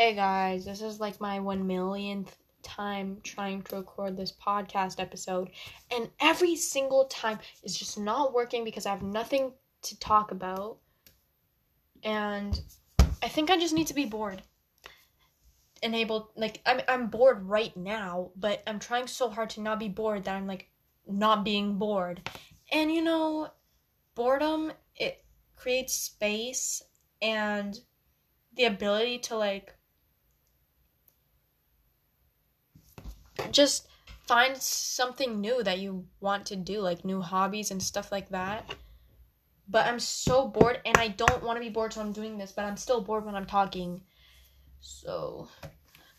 Hey guys, this is like my one millionth time trying to record this podcast episode, and every single time is just not working because I have nothing to talk about. And I think I just need to be bored. And able like I'm I'm bored right now, but I'm trying so hard to not be bored that I'm like not being bored. And you know, boredom it creates space and the ability to like just find something new that you want to do, like new hobbies and stuff like that. But I'm so bored and I don't want to be bored, so I'm doing this, but I'm still bored when I'm talking. So,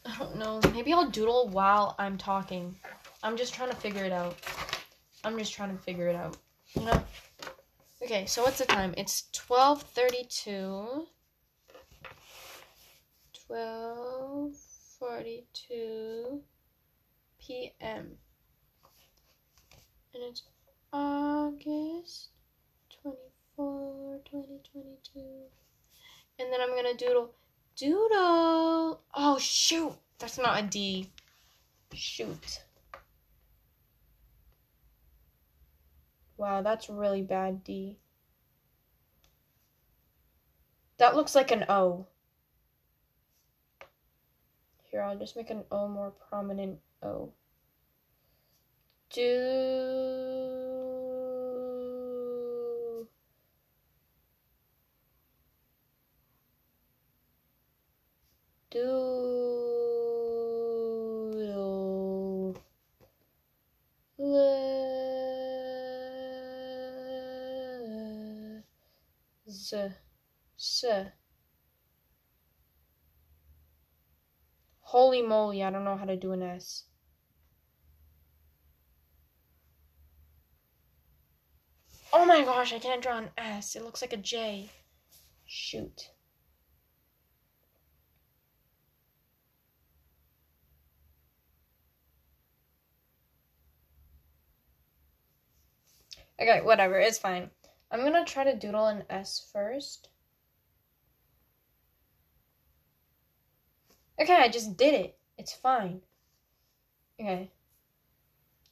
I don't know. Maybe I'll doodle while I'm talking. I'm just trying to figure it out. I'm just trying to figure it out. You know? Okay, so what's the time? It's 12:32. 12:42 p.m. And it's August 24, 2022. And then I'm gonna doodle. Doodle! Oh, shoot! That's not a D. Shoot. Wow, that's really bad D. That looks like an O. Here, I'll just make an O more prominent O. Do. Doodle. Le. Z. S. Holy moly, I don't know how to do an S. Oh my gosh, I can't draw an S. It looks like a J. Shoot. Okay, whatever, it's fine. I'm gonna try to doodle an S first. Okay, I just did it. It's fine. Okay.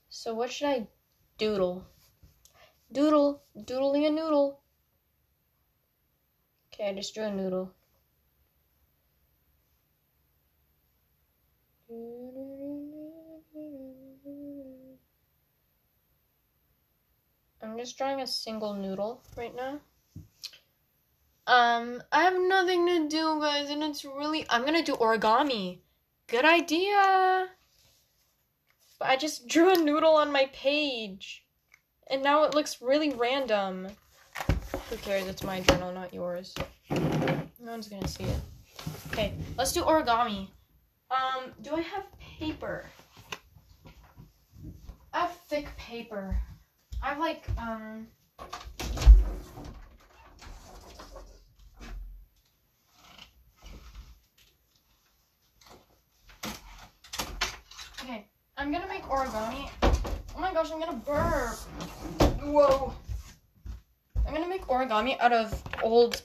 So what should I doodle? Doodle, doodling a noodle. Okay, I just drew a noodle. I'm just drawing a single noodle right now. Um, I have nothing to do, guys, and it's really. I'm gonna do origami. Good idea. But I just drew a noodle on my page. And now it looks really random. Who cares? It's my journal, not yours. No one's gonna see it. Okay, let's do origami. Um, do I have paper? I have thick paper. I have like, um. Okay, I'm gonna make origami. Oh my gosh, I'm gonna burp. Whoa. I'm gonna make origami out of old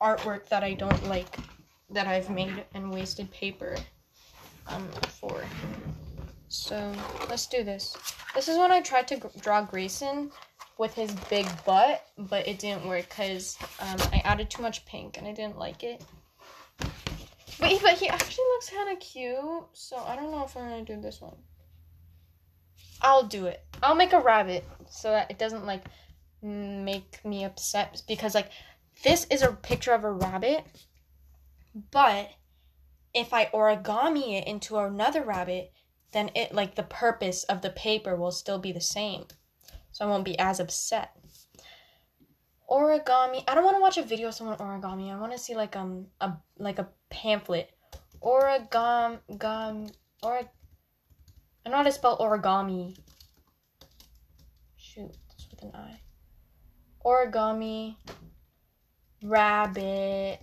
artwork that I don't like, that I've made and wasted paper um, for. So let's do this. This is when I tried to draw Grayson with his big butt, but it didn't work because um, I added too much pink and I didn't like it. But he, but he actually looks kind of cute, so I don't know if I'm gonna do this one. I'll do it. I'll make a rabbit so that it doesn't like make me upset because like this is a picture of a rabbit, but if I origami it into another rabbit, then it like the purpose of the paper will still be the same. So I won't be as upset. Origami. I don't want to watch a video of someone origami. I want to see like um a like a pamphlet. Origami gum or I know how to spell origami. Shoot, it's with an I. Origami rabbit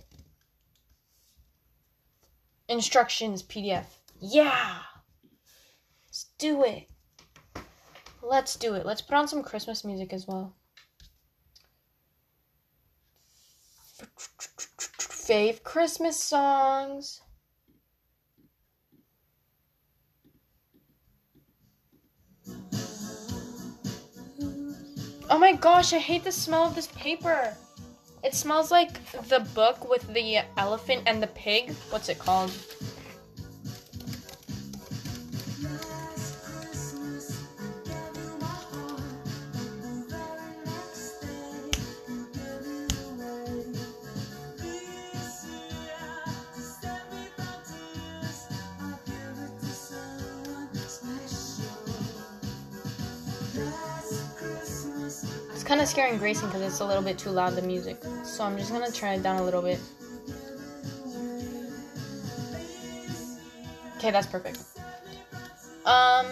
instructions PDF. Yeah. Let's do it. Let's do it. Let's put on some Christmas music as well. Fave Christmas songs. Oh my gosh, I hate the smell of this paper. It smells like the book with the elephant and the pig. What's it called? Of scaring Grayson because it's a little bit too loud, the music. So I'm just gonna turn it down a little bit. Okay, that's perfect. Um,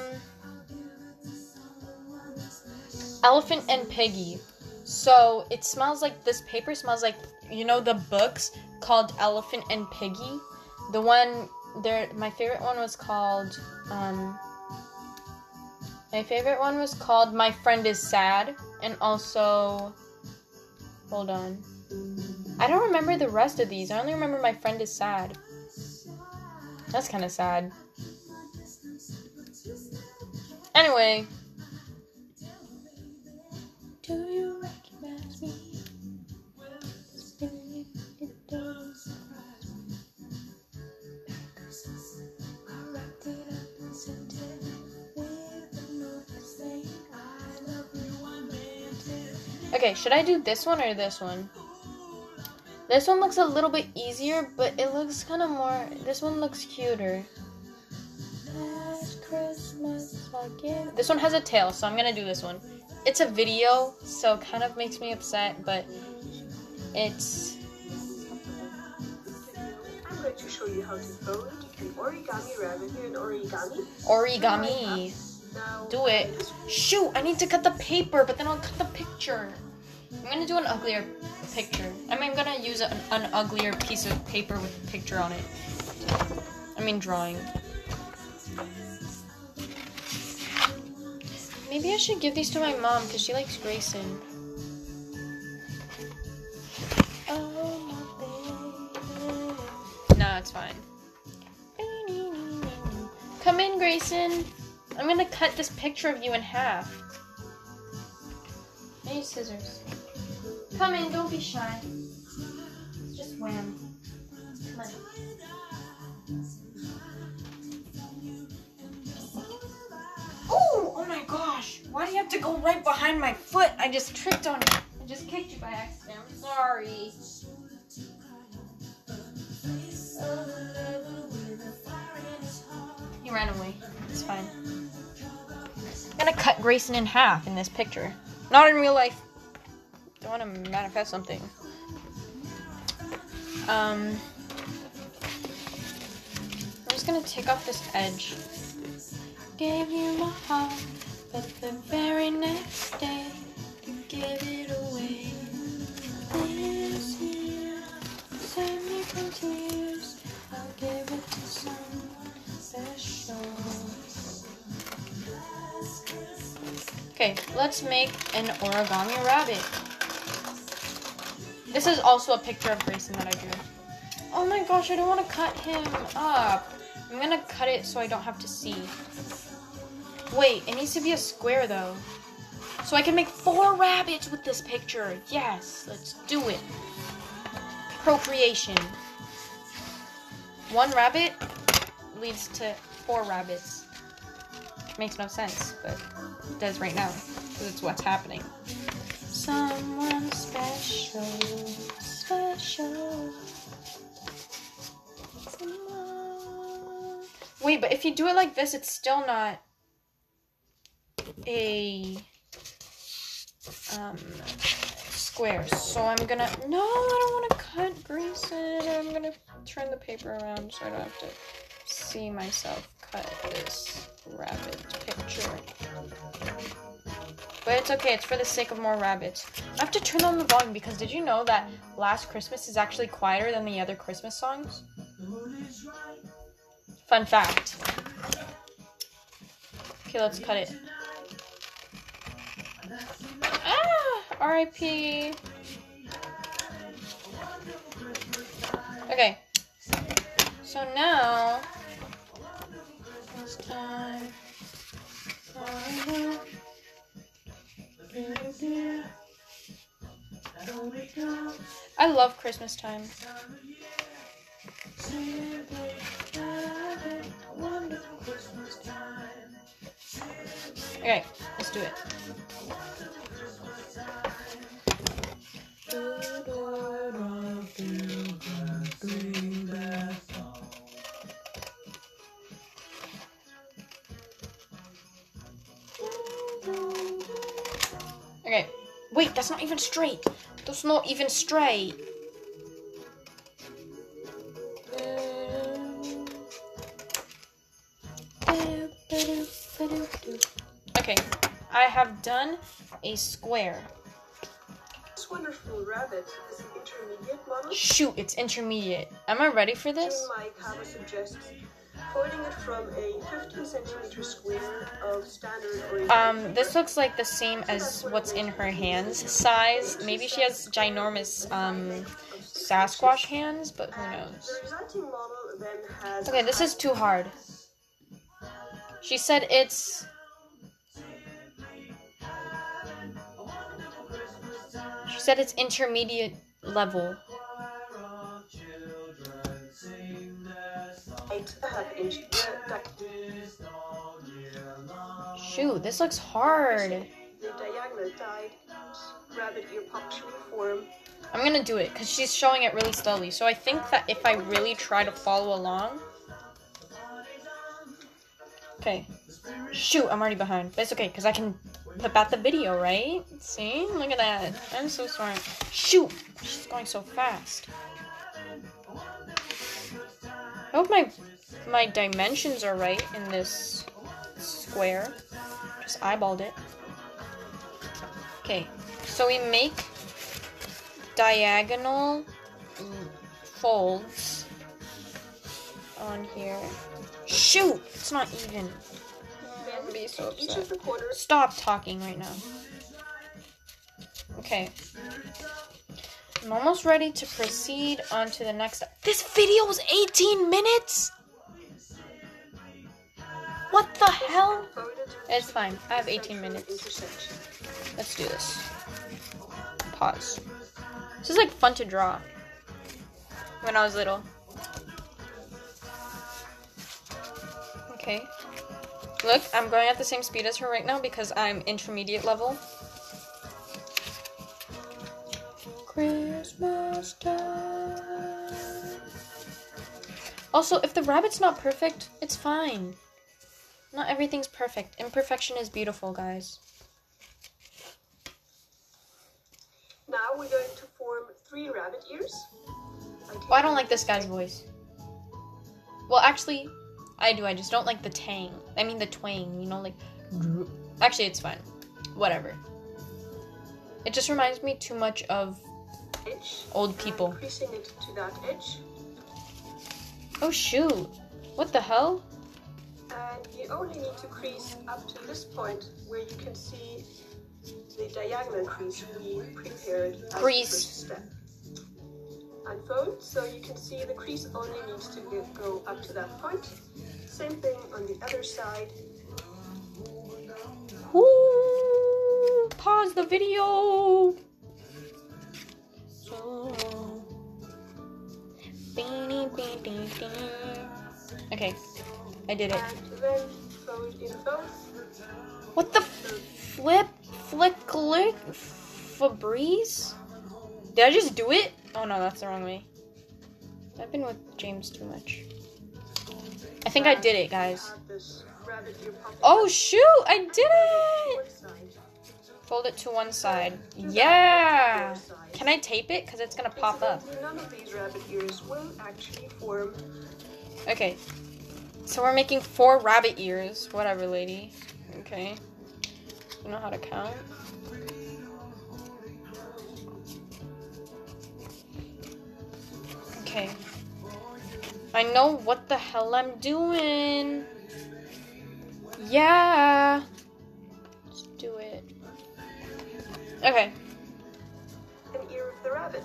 Elephant and Piggie. So it smells like this paper smells like you know the books called Elephant and Piggie. The one there, my favorite one was called. Um, my favorite one was called My Friend is Sad, and also. Hold on. I don't remember the rest of these. I only remember My Friend is Sad. That's kind of sad. Anyway. Do you Okay, should I do this one or this one? This one looks a little bit easier, but it looks kind of more. This one looks cuter. Last Christmas, I gave- This one has a tail, so I'm gonna do this one. It's a video, so it kind of makes me upset, but it's. I'm going to show you how to fold an origami rabbit here in origami. Origami. Now, Do it. Shoot, I need to cut the paper, but then I'll cut the picture. I'm gonna do an uglier picture. I mean, I'm gonna use an, an uglier piece of paper with a picture on it. I mean, drawing. Maybe I should give these to my mom because she likes Grayson. No, it's fine. Come in, Grayson. I'm gonna cut this picture of you in half. I need scissors. Come in, don't be shy. Just wham. Come on. Oh, oh my gosh. Why do you have to go right behind my foot? I just tripped on it. I just kicked you by accident. I'm sorry. He ran away. It's fine. I'm gonna cut Grayson in half in this picture. Not in real life. Don't want to manifest something. Um, I'm just gonna take off this edge. Gave you my heart, but the very next day you gave it away. This year, save me from tears. I'll give it to someone special. Okay, let's make an origami rabbit. This is also a picture of Grayson that I drew. Oh my gosh, I don't want to cut him up. I'm gonna cut it so I don't have to see. Wait, it needs to be a square though. So I can make four rabbits with this picture. Yes, let's do it. Procreation. One rabbit leads to four rabbits. Makes no sense, but it does right now because it's what's happening. Someone special, special. Someone- Wait, but if you do it like this, it's still not a um square. So I'm gonna no, I don't want to cut Grayson. I'm gonna turn the paper around so I don't have to see myself cut this rabbit picture. But it's okay, it's for the sake of more rabbits. I have to turn on the volume because did you know that Last Christmas is actually quieter than the other Christmas songs? Fun fact. Okay, let's cut it. Ah! R.I.P. Okay. So now time I love Christmas time. Okay, let's do it. Okay, wait, that's not even straight. That's not even straight. Um, okay, I have done a square. This wonderful rabbit is an intermediate model. Shoot, it's intermediate. Am I ready for this? Jim Mike Hava suggests folding it from a 15 centimeter square of standard. Um, this looks like the same as what's in her hands size. Maybe she has ginormous um Sasquatch hands, but who knows? The resulting model then has Okay, this is too hard. She said it's. She said it's intermediate level. Shoot, this looks hard. I'm gonna do it because she's showing it really slowly. So I think that if I really try to follow along. Okay. Shoot, I'm already behind. But it's okay because I can clip out the video, right? See? Look at that. I'm so smart. Shoot! She's going so fast. I hope my my dimensions are right in this square. Just eyeballed it. Okay, so we make diagonal folds on here. Shoot! It's not even. I'm gonna be so upset. of the corners Stop talking right now. Okay. I'm almost ready to proceed on to the next. This video was 18 minutes? What the hell? It's fine. I have 18 minutes. Let's do this. Pause. This is like fun to draw. When I was little. Okay. Look, I'm going at the same speed as her right now because I'm intermediate level. Christmas time. Also, if the rabbit's not perfect, it's fine. Not everything's perfect. Imperfection is beautiful, guys. Now we're going to form three rabbit ears. by Oh, I don't like this guy's voice. Well, actually, I do. I just don't like the tang. I mean, the twang, you know, like. Actually, it's fine. Whatever. It just reminds me too much of edge, old people. increasing it to that edge, Oh, shoot. What the hell? And you only need to crease up to this point where you can see the diagonal crease we prepared as Crease. the first step. Unfold so you can see the crease only needs to go- go up to that point. Same thing on the other side. Ooh, pause the video. Oh. Okay, I did it. And then fold in both. What the flip, flick, click, Febreze? Did I just do it? Oh no, that's the wrong way. I've been with James too much. I think I did it, guys. Add this rabbit ear popping Oh shoot, I did it! Fold it to one side. Yeah! Can I tape it? Because it's gonna pop up. Incidentally, None of these rabbit ears will actually form Okay. So we're making four rabbit ears. Whatever, lady. Okay. You know how to count? Okay. I know what the hell I'm doing. Yeah. Let's do it. Okay. an ear of the rabbit.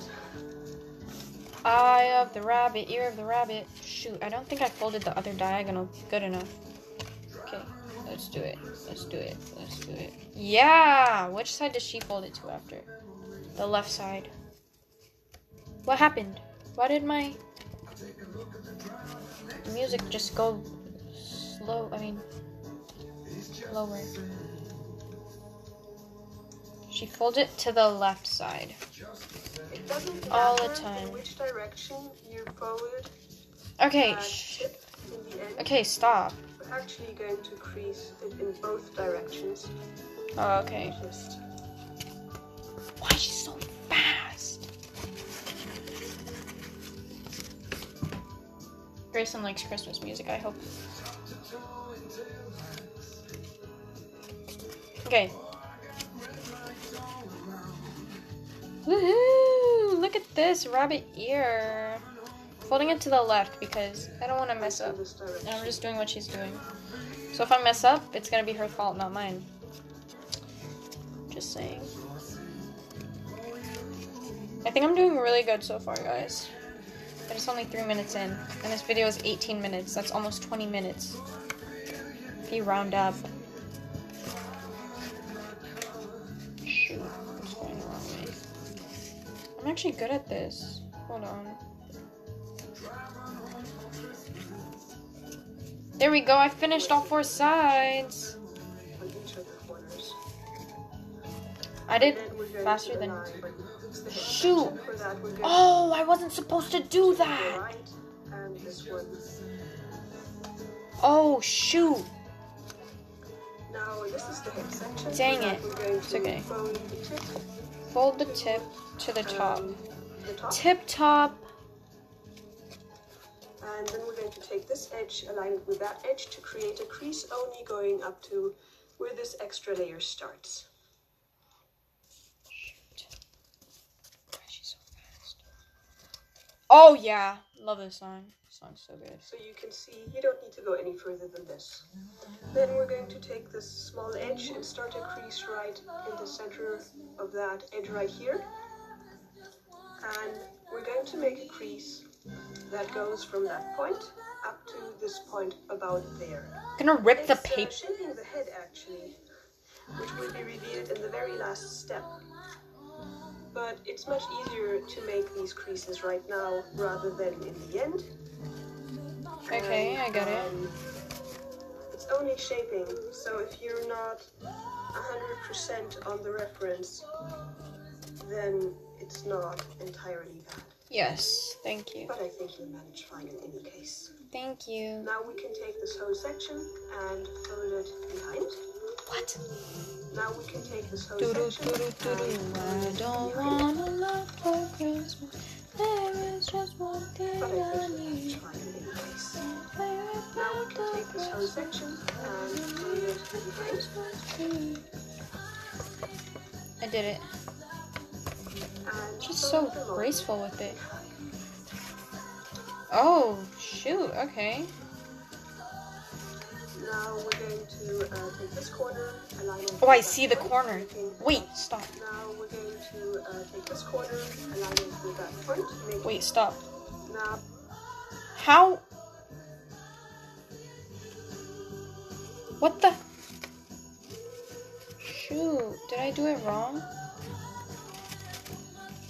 Eye of the rabbit, ear of the rabbit. Shoot, I don't think I folded the other diagonal good enough. Okay, let's do it. Let's do it. Let's do it. Yeah! Which side does she fold it to after? The left side. What happened? Why did my music just go slow? I mean, lower. She folded it to the left side. It doesn't All the time. In which direction you fold Okay, that in the end, Okay, stop. we're actually going to crease it in both directions. Oh, okay. Just Why is she so fast? Grayson likes Christmas music, I hope. Okay. Woohoo! Look at this rabbit ear. Folding it to the left because I don't want to mess up. And I'm just doing what she's doing. So if I mess up, it's gonna be her fault, not mine. Just saying. I think I'm doing really good so far, guys. But it's only three minutes in, and this video is 18 minutes. That's almost 20 minutes. If you round up. Actually good at this. Hold on. There we go. I finished all four sides. on each of the corners. I did Then we're going faster than. align the head Shoot. section. For that, we're going Oh, I wasn't supposed to do that. right and this one. Oh, shoot. Now this is the head section. Dang it. It's okay. Fold the tip, Fold the tip to the top. um, the top, Tip top. and then we're going to take this edge, align it with that edge to create a crease only going up to where this extra layer starts. Shoot. Why is she so fast? Oh, yeah. Love this song. Song's so good. So you can see you don't need to go any further than this. Then we're going to take this small edge and start a crease right in the center of that edge right here. And we're going to make a crease that goes from that point up to this point about there. gonna rip the It's, uh, paper. shaping the head actually, which will be revealed in the very last step. But it's much easier to make these creases right now rather than in the end. Okay, I got it. um, It's only shaping, so if you're not 100% on the reference, then it's not entirely bad. Yes, thank you. But I think you'll manage fine in any case. Thank you. Now we can take this whole section and fold it behind. What? Now we can take this whole Do do section do do do do. and I don't behind. want a lot for Christmas. There is just one thing But I I need. manage fine in any case. Now we can take this whole section and fold it behind. I did it. And She's so graceful with it. Oh, shoot. Okay. Now we're going to uh, take this corner, align it. Oh, I see the corner. Wait, stop. Now we're going to uh, take this corner, align it with that point. Making, Wait, stop. Now How? What the? Shoot, did I do it wrong?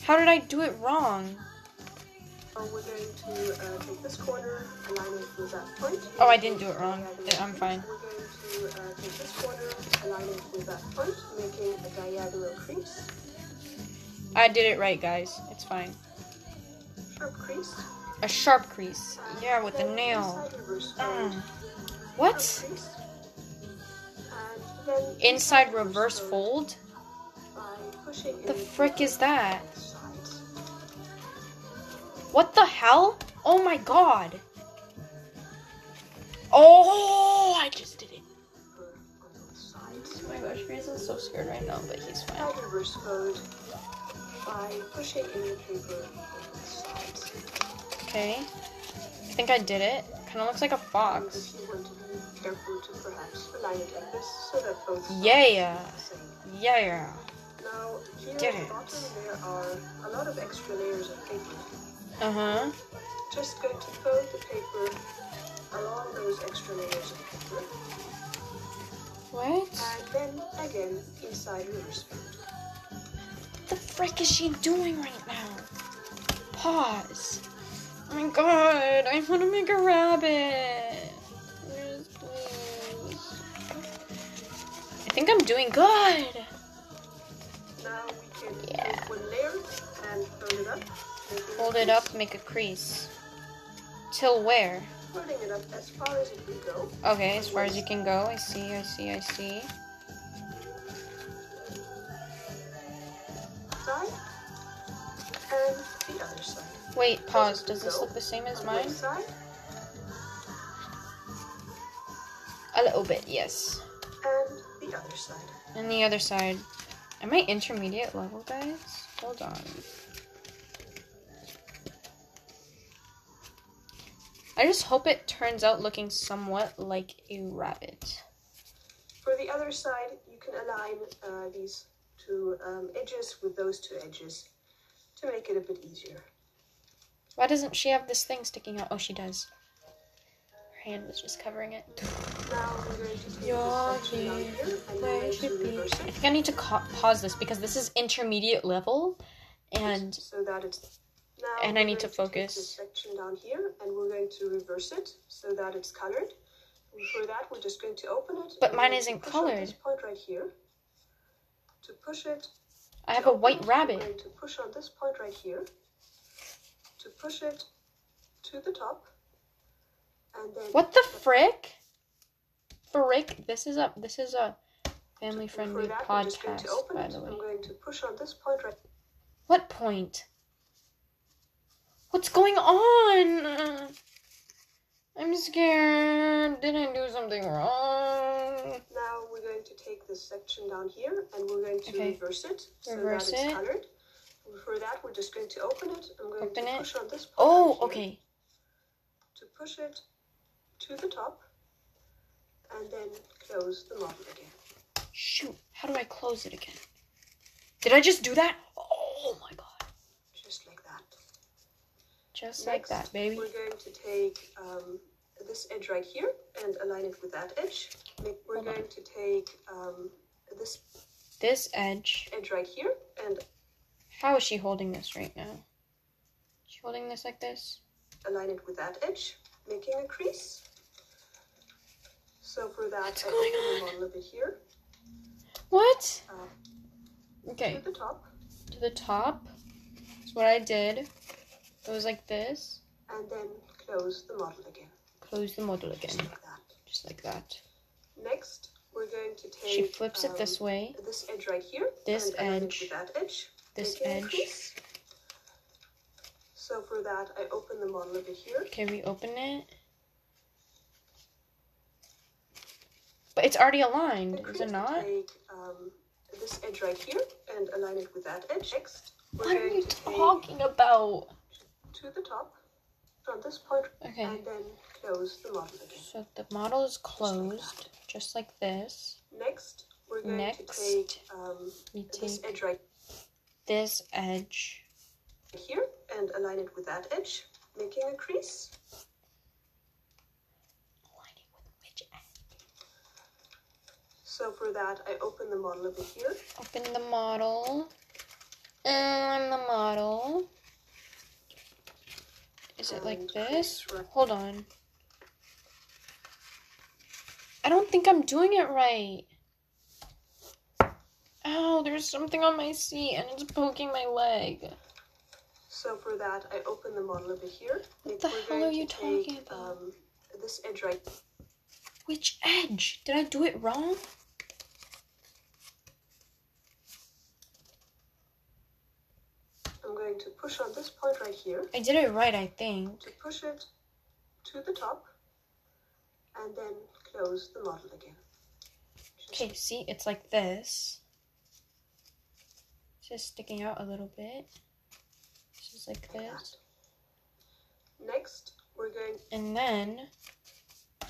How did I do it wrong? We're going to uh, take this corner, align it with that point. Oh, I didn't do it wrong. I'm fine. We're going to uh, take this corner, align it with that point, making a diagonal crease. I did it right, guys. It's fine. Sharp crease. A sharp crease. Yeah, with the nail. Inside reverse fold. Mm. What? Sharp crease. And then Inside reverse fold? The frick is that? Both sides. What the hell? Oh my god. Oh, I just did it. for- on both sides. Oh my gosh, Grayson's so scared right now, but he's fine. Side reverse fold by pushing in the paper on both sides. Okay. I think I did it. Kind of looks like a fox. if you want to be careful to perhaps align it like this so that both sides Yeah. are the same. Yeah. Now, here Did at it. the bottom there are a lot of extra layers of paper. Uh huh. Just going to fold the paper along those extra layers of paper. What? and then again inside reverse mode. What the frick is she doing right now? Pause. Oh my god, I want to make a rabbit. Please. I think I'm doing good. Now we can Yeah. take one layer and fold it up. Hold it up, make a crease. Till where? Folding it up as far as will go. Okay, as far as you can go. I see, I see, I see. Side and the other side. Wait, pause. Does this look the same as mine? A little bit, yes. and the other side. And the other side. Am I intermediate level, guys? Hold on. I just hope it turns out looking somewhat like a rabbit. For the other side, you can align uh, these two um, edges with those two edges to make it a bit easier. Why doesn't she have this thing sticking out? Oh, she does. Her hand was just covering it. Now we're going to take Yeah, this section down yeah. here and Where we're going should to be? reverse I think I need to pause this because this is intermediate level, and so that it's now And I need to focus. this section down here and we're going to reverse it so that it's colored. And for that, we're just going to open it. But mine to isn't colored. This point right here. To push it. I have a white it, rabbit. We're going to push on this point right here. To push it to the top. And then What the frick? Frick? This is a this is a family friendly that, we're just going podcast, to open by it. the way. I'm going to push on this point right What point? What's going on? I'm scared. Did I do something wrong? Now we're going to take this section down here and we're going to Okay. reverse it so Reverse that it's it. colored. For that, we're just going to open it. I'm going Open to it. push on this part. Oh, okay. to push it to the top and then close the model again. Shoot. How do I close it again? Did I just do that? Oh my god. Just like that. Like that, baby. We're going to take um, this edge right here and align it with that edge. Make- We're Hold on. going to take um, this This edge. edge right here and How is she holding this right now? She holding this like this? align it with that edge, making a crease. So for that, What's I going on? the model a little bit here What? uh, Okay. to the top, To the top. That's what I did. It was like this. and then close the model again, Close the model just again. like that. Just like that. Next, we're going to take She flips it this um, way. this edge right here, This and edge. that edge, This edge. So for that, I open the model a bit here. Can we open it. But it's already aligned, is it not? Take um, this edge right here and align it with that edge. Next, we're What are you talking about? To the top from this point Okay. and then close the model again. So the model is closed, just like this. Next, we're going Next, to take um, this edge right this edge. here and align it with that edge, making a crease. Aligning with which edge? So for that, I open the model bit here. Open the model. And the model. Is it like this? Hold on. I don't think I'm doing it right. Ow, there's something on my seat and it's poking my leg. So for that, I open the model a bit here. What the hell are you talking take, about? Um, this edge right Which edge? Did I do it wrong? I'm going to push on this point right here I did it right, I think. to push it to the top and then close the model again. Just Okay, see, it's like this. Just sticking out a little bit. Just like like this. that. Next, we're going And then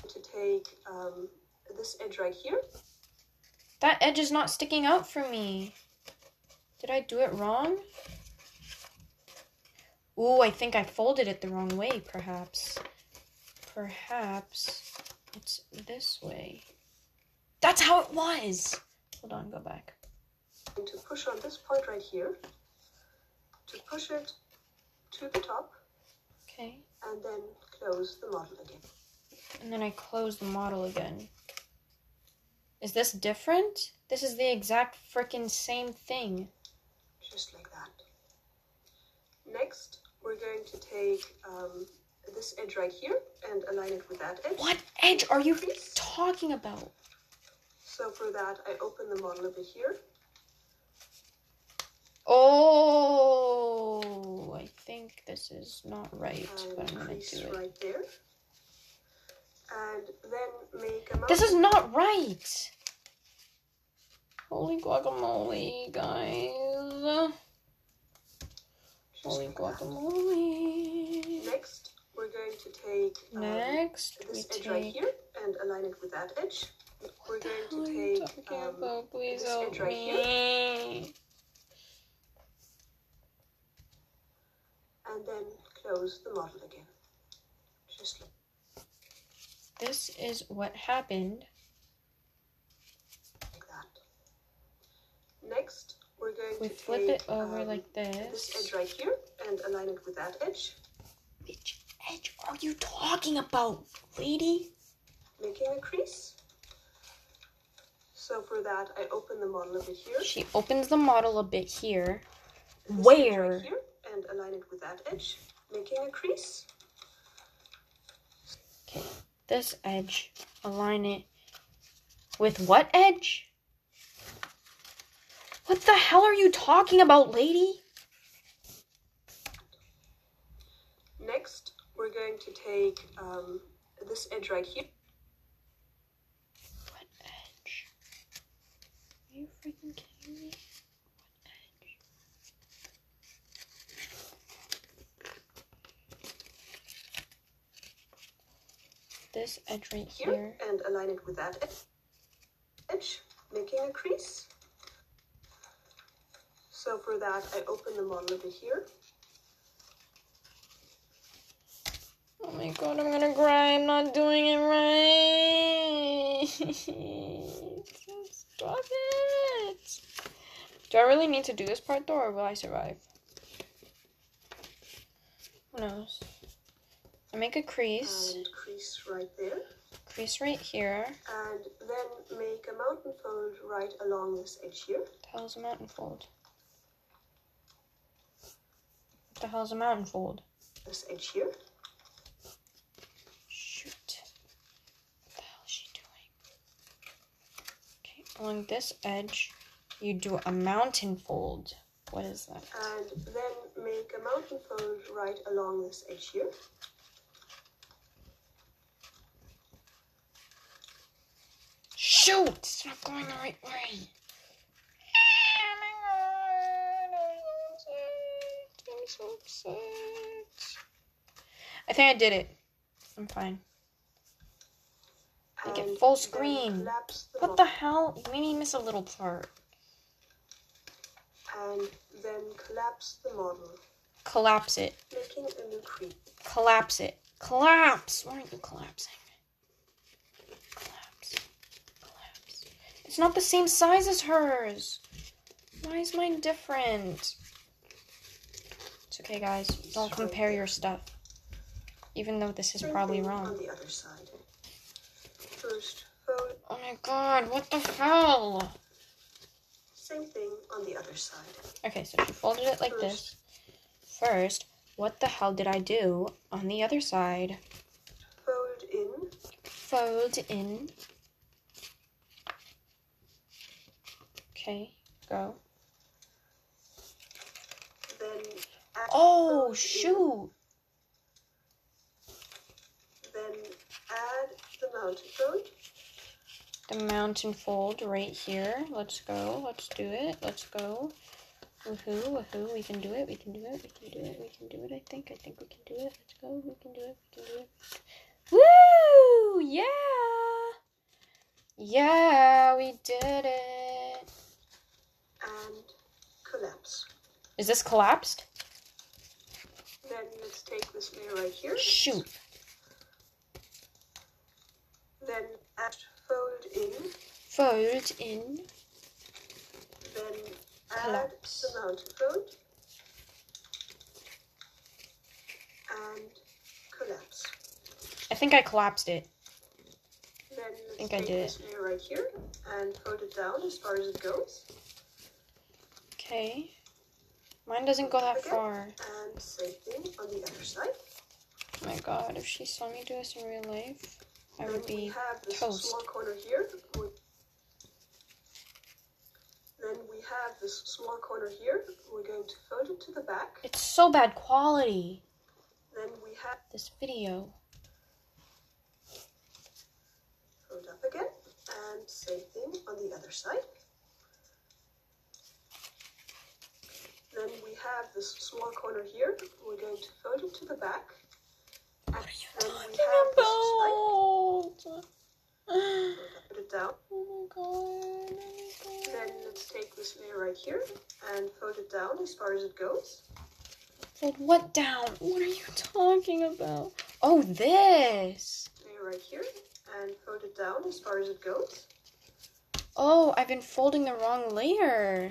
to take um, this edge right here. that edge is not sticking out for me. Did I do it wrong? Ooh, I think I folded it the wrong way, perhaps. Perhaps it's this way. That's how it was. Hold on, go back. going to push on this point right here to push it to the top Okay. and then close the model again. And then I close the model again. Is this different? This is the exact freaking same thing. just like that. Next, we're going to take um, this edge right here and align it with that edge. What edge are you talking about? So for that, I open the model a bit here. Oh, I think this is not right, but I'm and gonna do it. right there. And then make a This is not right. Holy guacamole, guys. Holy guacamole. Next, we're going to take um, Next, this edge right here and align it with that edge. We're going to take um, about? Please this edge right me. and then close the model again. Just like This is what happened. like that. Next, we're going We to flip take it over um, like this this. edge right here and align it with that edge, Which edge are you talking about, lady? making a crease. So for that, I open the model a bit here. She opens the model a bit here. this Where? Right here, and align it with that edge, making a crease. Okay, this edge, align it with what edge? What the hell are you talking about, lady? Next, we're going to take um, this edge right here. What edge? Are you freaking kidding me? What edge? This edge right here here. and align it with that edge, making a crease. So for that, I open the model bit here. Oh my god, I'm gonna cry. I'm not doing it right. Stop it. Do I really need to do this part though, or will I survive? Who knows? I make a crease, And crease right there. crease right here. And then make a mountain fold right along this edge here. The hell's a mountain fold? What the hell's a mountain fold? This edge here. Shoot. What the hell is she doing? Okay, along this edge, you do a mountain fold. What is that? And then make a mountain fold right along this edge here. Shoot! It's not going the right way. Oh my god, I'm so upset. I'm so upset. I think I did it. I'm fine. Make it full screen. the What the hell? You made me miss a little part. And then collapse the model, Collapse it. making a new crease. Collapse it. Collapse! Why aren't you collapsing? Collapse. Collapse. It's not the same size as hers. Why is mine different? It's okay, guys. Don't compare your stuff. Even though this is probably wrong. On the other side. First fold, Oh my god, what the hell? same thing on the other side. Okay, so she folded it like this. First, what the hell did I do on the other side? Fold in, Fold in. Okay, go. then add Oh, shoot! then add the mountain fold. The mountain fold right here. Let's go. Let's do it. Let's go. Woohoo, woohoo. We can do it. We can do it. We can do it. We can do it. I think. I think we can do it. Let's go. We can do it. We can do it. Woo! Yeah! Yeah, we did it. and collapse. Is this collapsed? Then let's take this layer right here. Shoot. Then add fold in, fold in. Then add Collapse. the mountain fold and collapse. I think I collapsed it. Then let's think I did this layer right here and fold it down as far as it goes. Okay. Mine doesn't go that far. And same thing on the other side. Oh my god, if she saw me do this in real life, I then would we be have this toast. small corner here. Then we have this small corner here. We're going to fold it to the back. It's so bad quality, Then we have this video. fold up again. And same thing on the other side. Then we have this small corner here. We're going to fold it to the back. And What are you talking about? Put it down. Oh my god. Oh my Then let's take this layer right here and fold it down as far as it goes. Fold what down? What are you talking about? Oh, this. Layer right here and fold it down as far as it goes. Oh, I've been folding the wrong layer.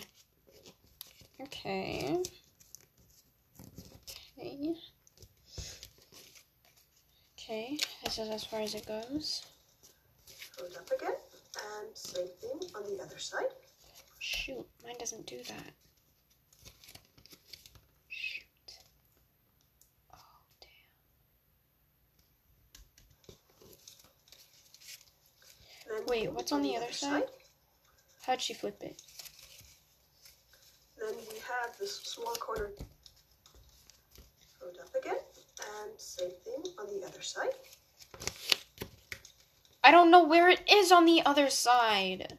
Okay. Okay. Okay, this is as far as it goes. Fold up again and same thing on the other side. Shoot, mine doesn't do that. Shoot. Oh, damn. Then Wait, what's on the other side? How'd she flip it? Then we have this small corner. Fold up again and same thing on the other side. I don't know where it is on the other side.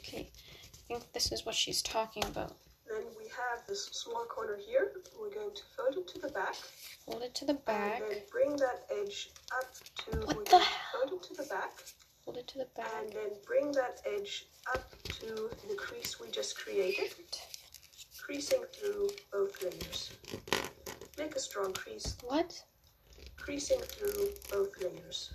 Okay, I think this is what she's talking about. Then we have this small corner here. We're going to fold it to the back. Fold it to the back. And then bring that edge up to. What the hell? Fold it to the back. Hold it to the back. And then bring that edge up to the crease we just created, creasing through both layers. Make a strong crease, What? creasing through both layers.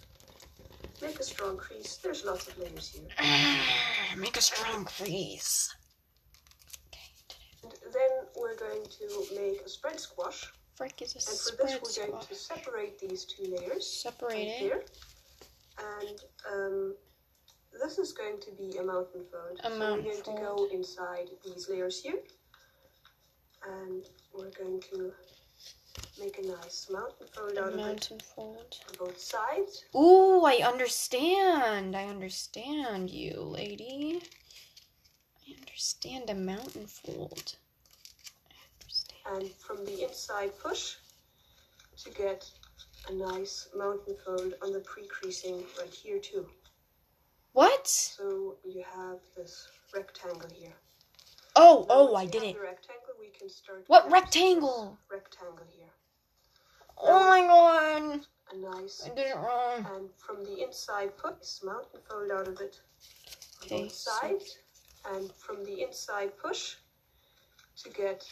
Make a strong crease. There's lots of layers here. Make a strong crease. Okay. And then we're going to make a spread squash. Frick is a And for this, we're going to separate these two layers. Separate it. here. And um, this is going to be a mountain fold. A so mountain we're going to go inside these layers here. And we're going to make a nice mountain fold out of it fold. on both sides. Ooh, I understand. I understand you, lady. I understand a mountain fold. I understand. And from the inside push to get a nice mountain fold on the pre-creasing right here too. What? So you have this rectangle here. Oh, Now, oh, I did it. Rectangle, we can start What rectangle? Rectangle here. Oh my god. A nice. I did it wrong. And from the inside, put this mountain fold out of it Okay, both so- And from the inside, push to get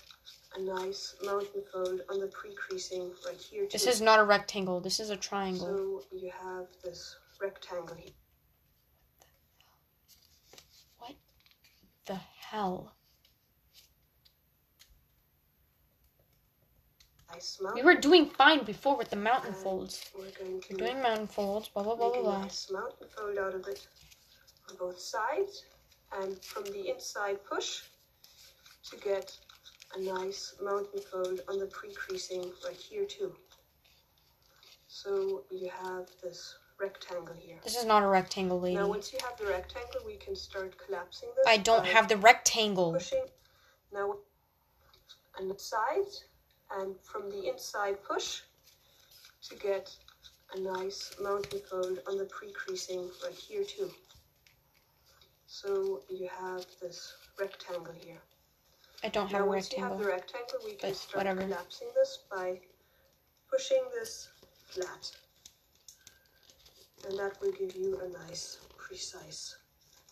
a nice mountain fold on the pre-creasing right here too. This is not a rectangle. This is a triangle. So you have this rectangle here. What the hell? We were doing fine before with the mountain folds. We're going to We're doing mountain folds. Blah blah blah blah blah. nice mountain fold out of it on both sides and from the inside push to get a nice mountain fold on the pre-creasing right here too. So you have this rectangle here. This is not a rectangle, lady. Now once you have the rectangle we can start collapsing this. I don't have the rectangle. pushing now on the sides and from the inside push to get a nice mountain fold on the pre-creasing right here too. So you have this rectangle here. I don't have now a once you have the rectangle. rectangle we can but start whatever. collapsing this by pushing this flat. And that will give you a nice precise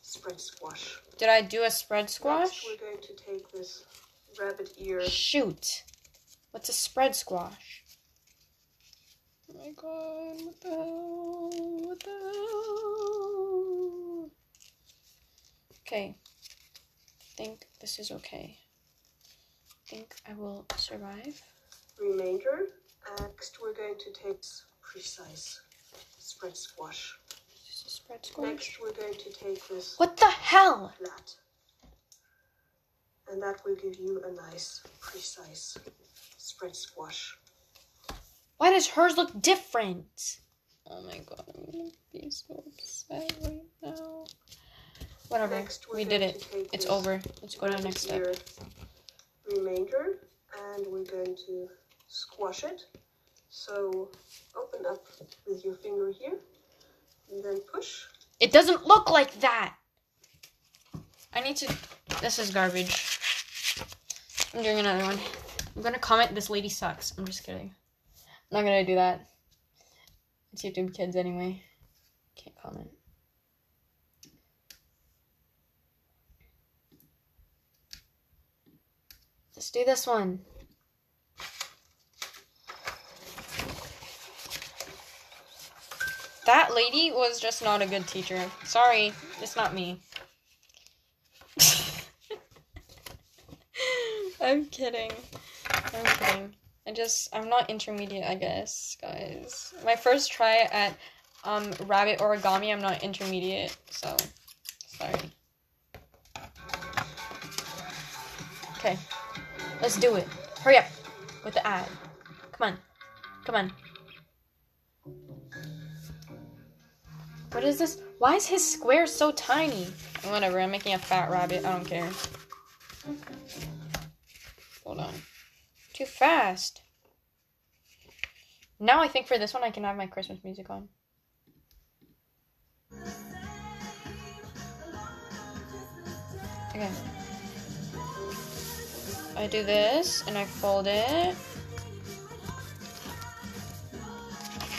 spread squash. Did I do a spread squash? Next, we're going to take this rabbit ear. Shoot. What's a spread squash? Oh my god, what the hell? What the hell? Okay. I think this is okay. I think I will survive. Remainder. Next, we're going to take precise spread squash. This is spread squash. Next, we're going to take this What the hell? flat. And that will give you a nice, precise spread squash. Why does hers look different? Oh my god, I'm gonna be so upset right now. Whatever, Next, we're did it. It's over. Let's go to the next step. Remainder and we're going to squash it. So open up with your finger here and then push. It doesn't look like that. I need to. This is garbage. I'm doing another one. I'm gonna comment. This lady sucks. I'm just kidding. I'm not gonna do that. It's YouTube kids anyway. Can't comment. Let's do this one. That lady was just not a good teacher. Sorry, it's not me. I'm kidding. I'm kidding. I just I'm not intermediate, I guess, guys. My first try at um rabbit origami, I'm not intermediate, so sorry. Okay. Let's do it. Hurry up with the ad. Come on. Come on. What is this? Why is his square so tiny? Whatever, I'm making a fat rabbit. I don't care. Hold on. Too fast. Now I think for this one I can have my Christmas music on. Okay. I do this and I fold it.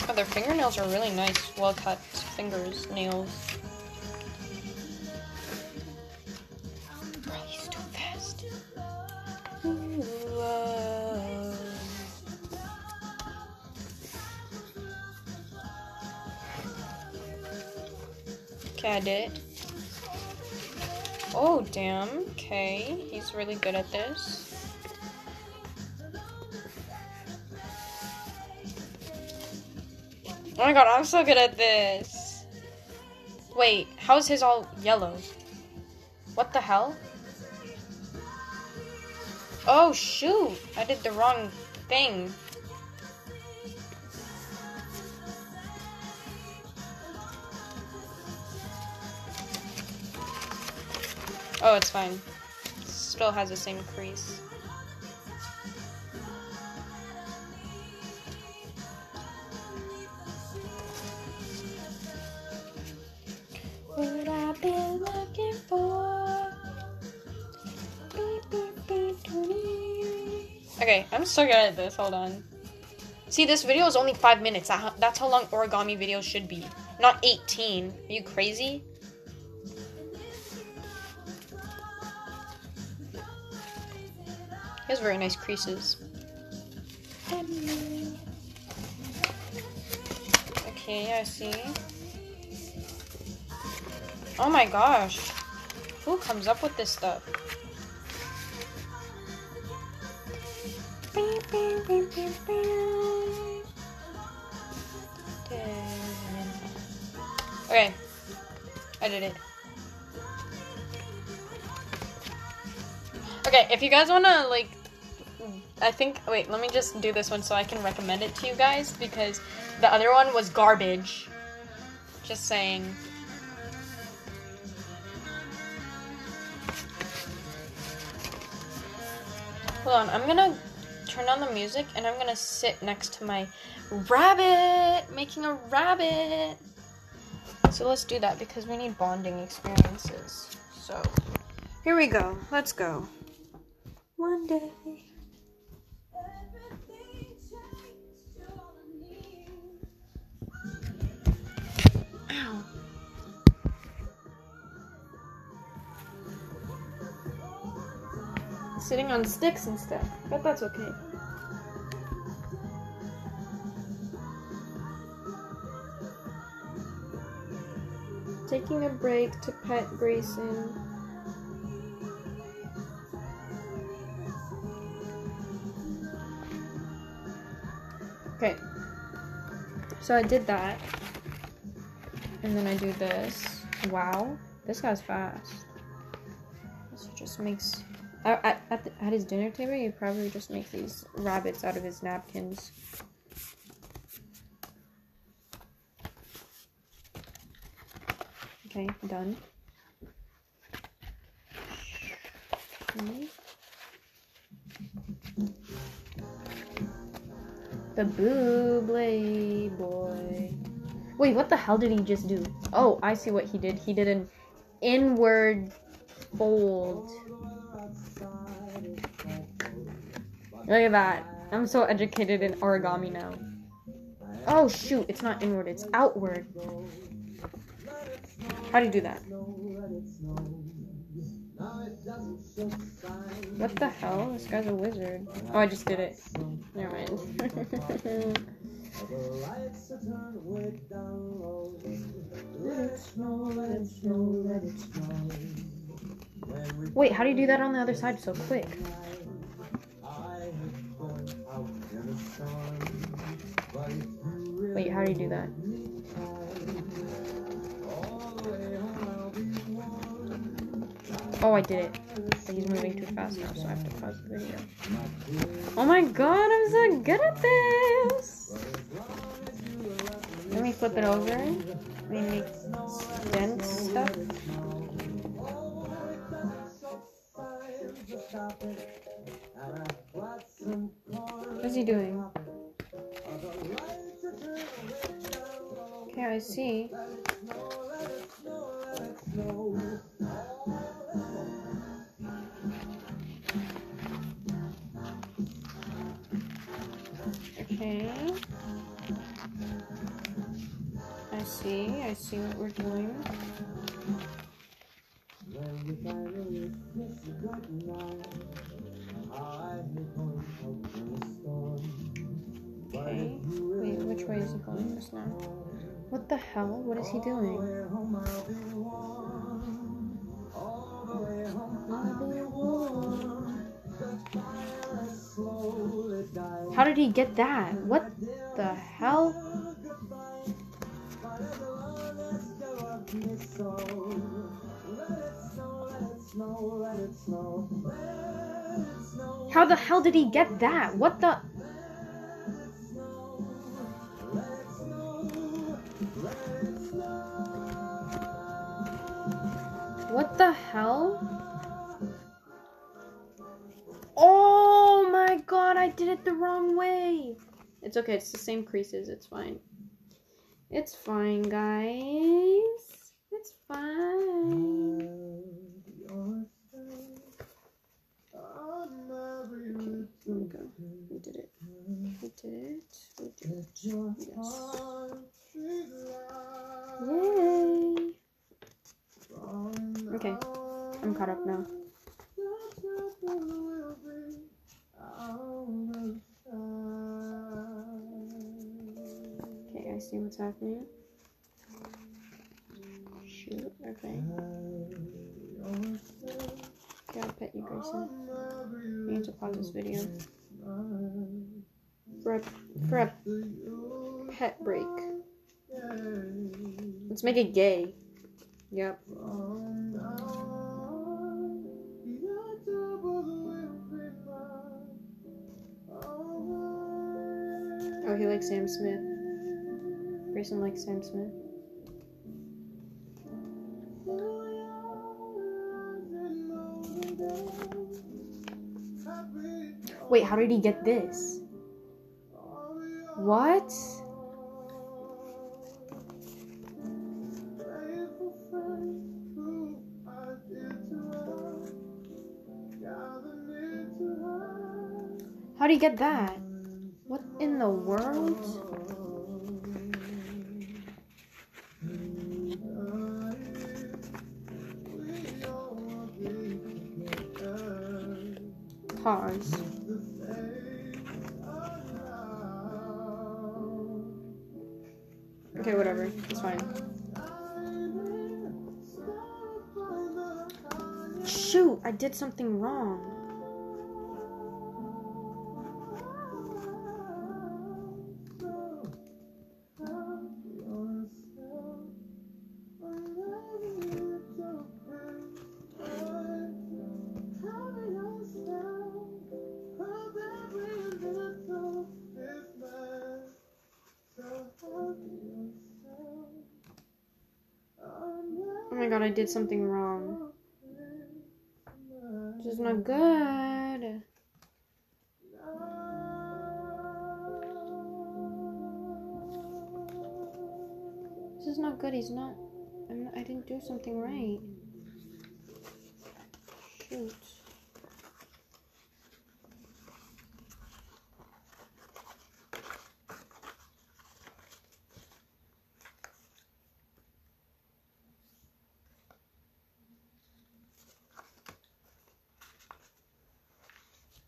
Oh, their fingernails are really nice, well cut fingers, nails. He's too fast. Okay, I did. Oh, damn. Okay, he's really good at this. Oh my god, I'm so good at this. Wait, how's his all yellow? What the hell? Oh shoot, I did the wrong thing. Oh, it's fine. Still has the same crease. Okay, I'm so good at this. Hold on. See, this video is only five minutes. That's how long origami videos should be. Not 18. Are you crazy? He has very nice creases. Okay, I see. Oh my gosh. Who comes up with this stuff? Okay. I did it. Okay, if you guys wanna like I think wait, let me just do this one so I can recommend it to you guys because the other one was garbage. Just saying. Hold on, I'm gonna turn on the music and I'm gonna sit next to my rabbit, making a rabbit. So let's do that because we need bonding experiences. So here we go. Let's go. One day. Ow. Sitting on sticks and stuff, but that's okay. Taking a break to pet Grayson. Okay. So I did that. And then I do this. Wow. This guy's fast. This just makes... At, at, at, the, at his dinner table, he probably just makes these rabbits out of his napkins. Okay, done. Okay. The Buble boy. Wait, what the hell did he just do? Oh, I see what he did. He did an inward fold. Look at that. I'm so educated in origami now. Oh shoot, it's not inward, it's outward. How do you do that? What the hell? This guy's a wizard. Oh, I just did it. Never mind. Wait, how do you do that on the other side so quick? Wait, how do you do that? Oh, I did it. But he's moving too fast now, so I have to pause the video. Oh my god, I'm so good at this! Let me flip it over. Let me make dent stuff. What's he doing? Okay, I see. Hell? What is he doing? How did he get that? What the hell? How the hell did he get that? What the? What the hell? Oh my god, I did it the wrong way. It's okay, it's the same creases, it's fine. It's fine, guys. It's fine. Okay, we go. We did it. We did it. We did it. Yes. I'm caught up now. Okay, I see what's happening. Shoot, okay. Gotta pet you, Grayson. I need to pause this video. For a, for a pet break. Let's make it gay. Yep. Smith. Grayson likes Sam Smith. Wait, how did he get this? What? How do you get that? Something wrong. Oh my god, I did something wrong. Not good. This is not good. He's not. I'm not I didn't do something right. Shoot.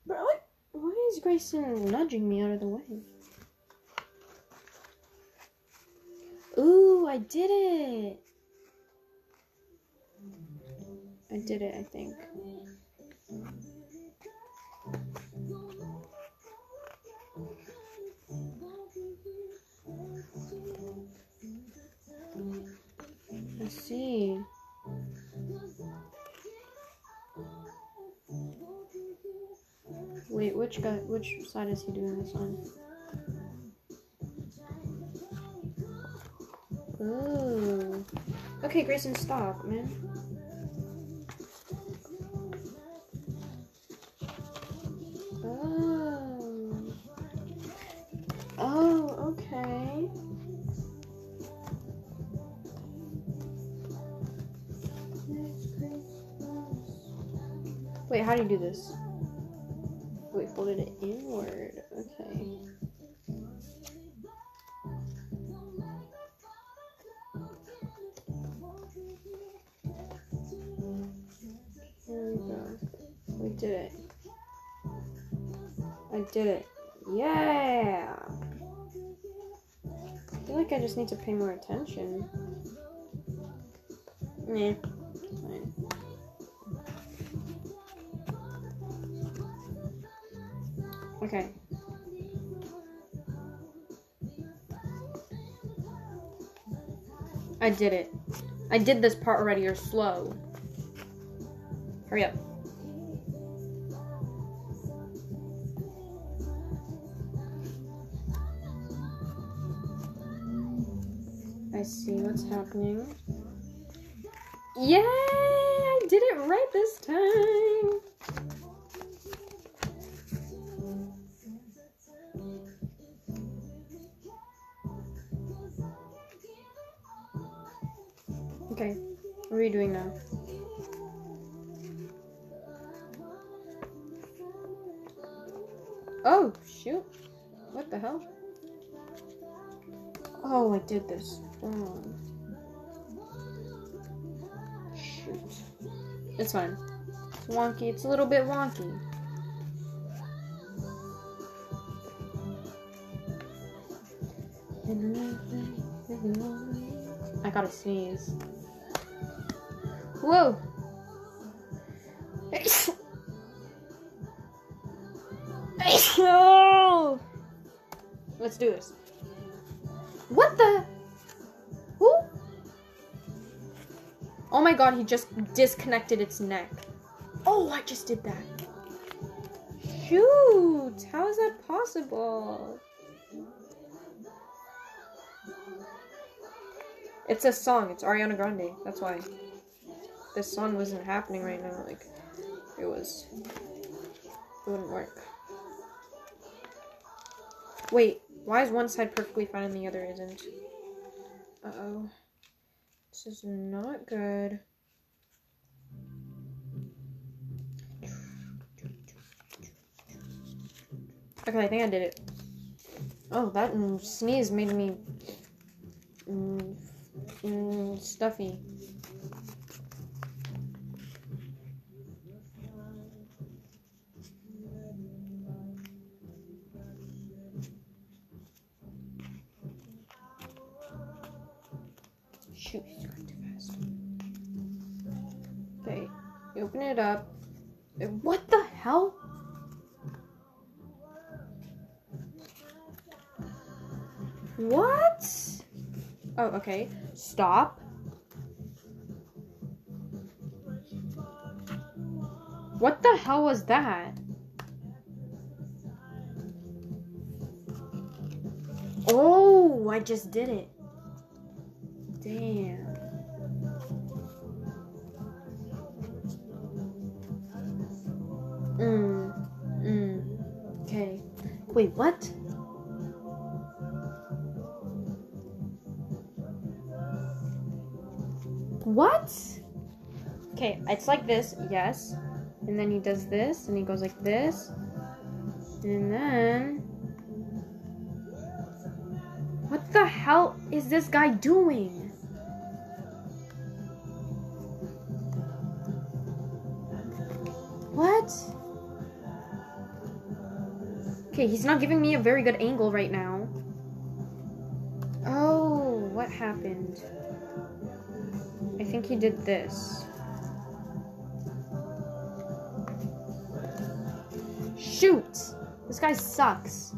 Bro, what? Is nudging me out of the way? Ooh, I did it! I did it, I think. Which side is he doing this on? Ooh. Okay, Grayson, stop, man. Oh. Oh, okay. Wait, how do you do this? Folded it inward. Okay. We go. We did it. I did it. Yeah! I feel like I just need to pay more attention. Nah. I did it. I did this part already. You're slow. Hurry up. I see what's happening. Yay! I did it right this time. This wrong. Shoot. It's fine. It's wonky. It's a little bit wonky. I gotta sneeze. Whoa! Let's do this. God, he just disconnected its neck. Oh, I just did that. Shoot! How is that possible? It's a song. It's Ariana Grande. That's why. This song wasn't happening right now. Like, it was. It wouldn't work. Wait, why is one side perfectly fine and the other isn't? Uh oh. This is not good. Okay, I think I did it. Oh, that sneeze made me mm, mm, stuffy. Shoot, he's going too fast. Okay, you open it up. Oh, okay. Stop. What the hell was that? Oh, I just did it. Damn. Mm. Mm. Okay. Wait, what? It's like this, yes. And then he does this, and he goes like this. And then. What the hell is this guy doing? What? Okay, he's not giving me a very good angle right now. Oh, what happened? I think he did this. Shoot! This guy sucks.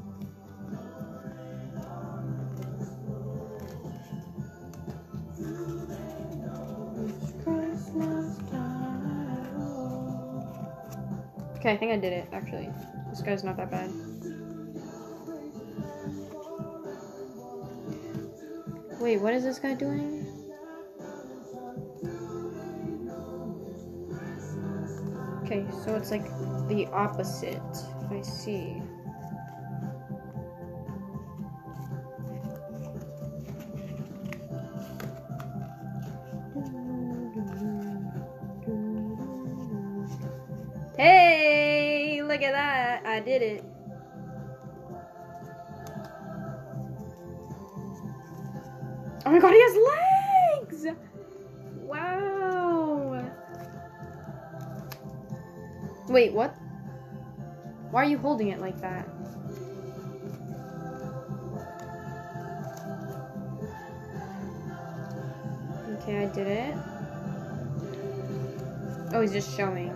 Okay, I think I did it, actually. This guy's not that bad. Wait, what is this guy doing? Okay, so it's like the opposite. I see. Hey, look at that. I did it. Oh my god, he has legs! Wow. Wait, what? Why are you holding it like that? Okay, I did it. Oh, he's just showing.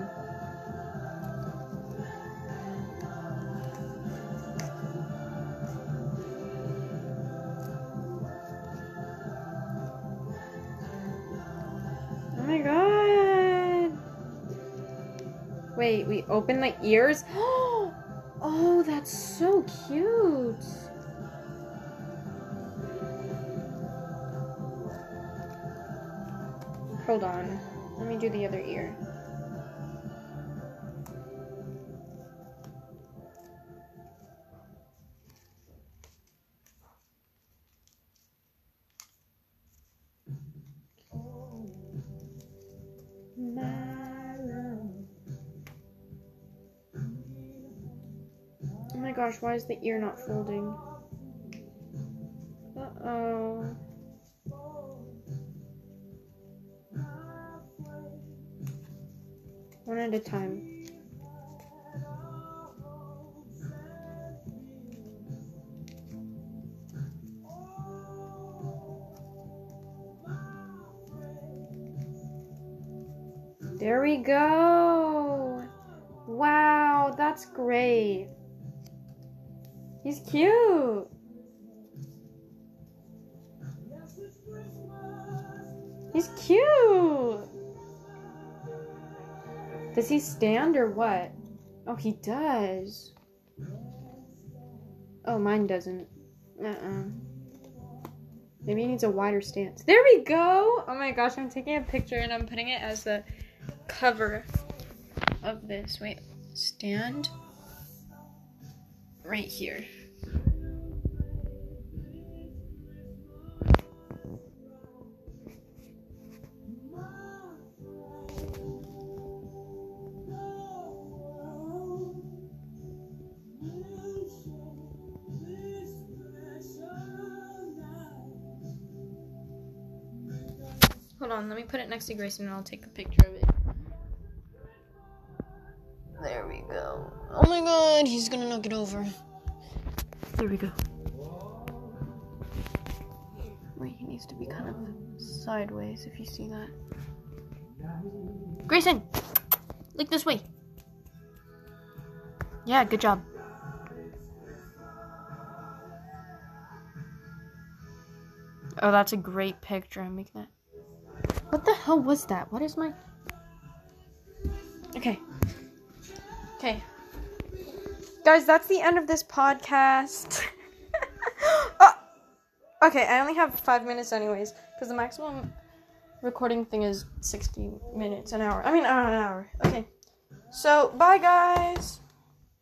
Oh my god. Wait, we open the ears? Oh, That's so cute. Hold on. Let me do the other ear. Why is the ear not folding? He's cute. He's cute. Does he stand or what? Oh, he does. Oh, mine doesn't. Uh-uh. Maybe he needs a wider stance. There we go! Oh my gosh, I'm taking a picture and I'm putting it as the cover of this. Wait, stand right here. On, let me put it next to Grayson and I'll take a picture of it. There we go. Oh my god, he's gonna knock it over. There we go. Wait, he needs to be kind of sideways if you see that. Grayson! Look this way. Yeah, good job. Oh, that's a great picture. I'm making that. What the hell was that? What is my. Okay. Okay. Guys, that's the end of this podcast. oh! Okay, I only have five minutes, anyways, because the maximum recording thing is 60 minutes an hour. I mean, uh, an hour. Okay. So, bye, guys.